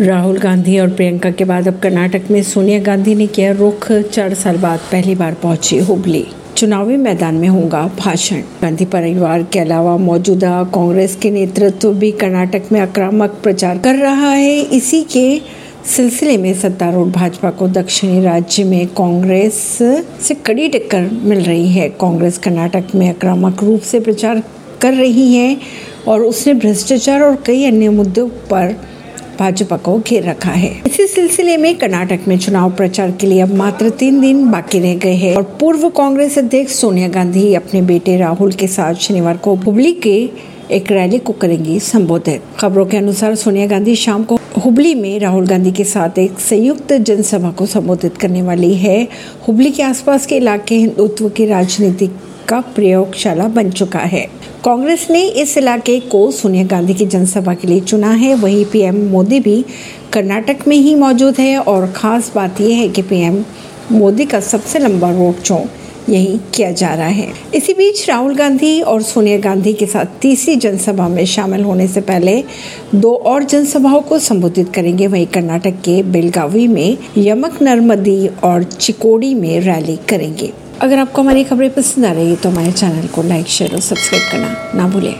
राहुल गांधी और प्रियंका के बाद अब कर्नाटक में सोनिया गांधी ने किया रुख। चार साल बाद पहली बार पहुँची हुबली। चुनावी मैदान में होगा भाषण। गांधी परिवार के अलावा मौजूदा कांग्रेस के नेतृत्व भी कर्नाटक में आक्रामक प्रचार कर रहा है। इसी के सिलसिले में सत्तारूढ़ भाजपा को दक्षिणी राज्य में कांग्रेस से कड़ी टक्कर मिल रही है। कांग्रेस कर्नाटक में आक्रामक रूप से प्रचार कर रही है और उसने भ्रष्टाचार और कई अन्य मुद्दों पर भाजपा को घेर रखा है। इसी सिलसिले में कर्नाटक में चुनाव प्रचार के लिए अब मात्र तीन दिन बाकी रह गए हैं और पूर्व कांग्रेस अध्यक्ष सोनिया गांधी अपने बेटे राहुल के साथ शनिवार को हुबली के एक रैली को करेंगी संबोधित। खबरों के अनुसार सोनिया गांधी शाम को हुबली में राहुल गांधी के साथ एक संयुक्त जनसभा को संबोधित करने वाली है। हुबली के आसपास के इलाके हिंदुत्व की राजनीति का प्रयोगशाला बन चुका है। कांग्रेस ने इस इलाके को सोनिया गांधी की जनसभा के लिए चुना है। वहीं पीएम मोदी भी कर्नाटक में ही मौजूद है और खास बात यह है कि पीएम मोदी का सबसे लंबा रोड शो यही किया जा रहा है। इसी बीच राहुल गांधी और सोनिया गांधी के साथ तीसरी जनसभा में शामिल होने से पहले दो और जनसभाओं को संबोधित करेंगे। वहीं कर्नाटक के बेलगावी में यमक नर्मदी और चिकोड़ी में रैली करेंगे। अगर आपको हमारी खबरें पसंद आ रही है तो हमारे चैनल को लाइक, शेयर और सब्सक्राइब करना ना भूलें।